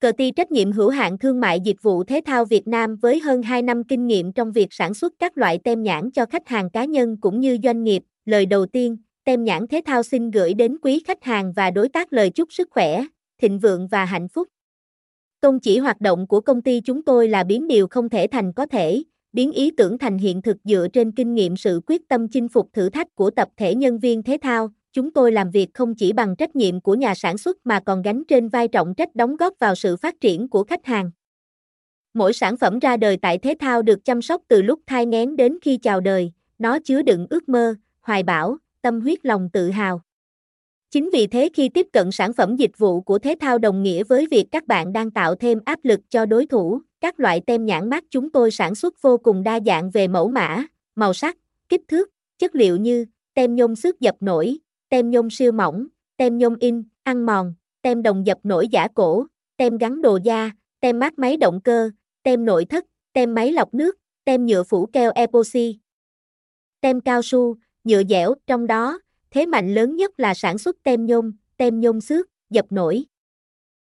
Cờ ti trách nhiệm hữu hạn thương mại dịch vụ thể thao Việt Nam với hơn 2 năm kinh nghiệm trong việc sản xuất các loại tem nhãn cho khách hàng cá nhân cũng như doanh nghiệp. Lời đầu tiên, tem nhãn thể thao xin gửi đến quý khách hàng và đối tác lời chúc sức khỏe, thịnh vượng và hạnh phúc. Tôn chỉ hoạt động của công ty chúng tôi là biến điều không thể thành có thể, biến ý tưởng thành hiện thực dựa trên kinh nghiệm sự quyết tâm chinh phục thử thách của tập thể nhân viên thể thao. Chúng tôi làm việc không chỉ bằng trách nhiệm của nhà sản xuất mà còn gánh trên vai trọng trách đóng góp vào sự phát triển của khách hàng. Mỗi sản phẩm ra đời tại Thế thao được chăm sóc từ lúc thai nghén đến khi chào đời, nó chứa đựng ước mơ, hoài bão, tâm huyết lòng tự hào. Chính vì thế khi tiếp cận sản phẩm dịch vụ của Thế thao đồng nghĩa với việc các bạn đang tạo thêm áp lực cho đối thủ. Các loại tem nhãn mát chúng tôi sản xuất vô cùng đa dạng về mẫu mã, màu sắc, kích thước, chất liệu như tem nhôm xước dập nổi, tem nhôm siêu mỏng, tem nhôm in, ăn mòn, tem đồng dập nổi giả cổ, tem gắn đồ da, tem mát máy động cơ, tem nội thất, tem máy lọc nước, tem nhựa phủ keo epoxy. Tem cao su, nhựa dẻo, trong đó, thế mạnh lớn nhất là sản xuất tem nhôm, tem nhôm xước, dập nổi.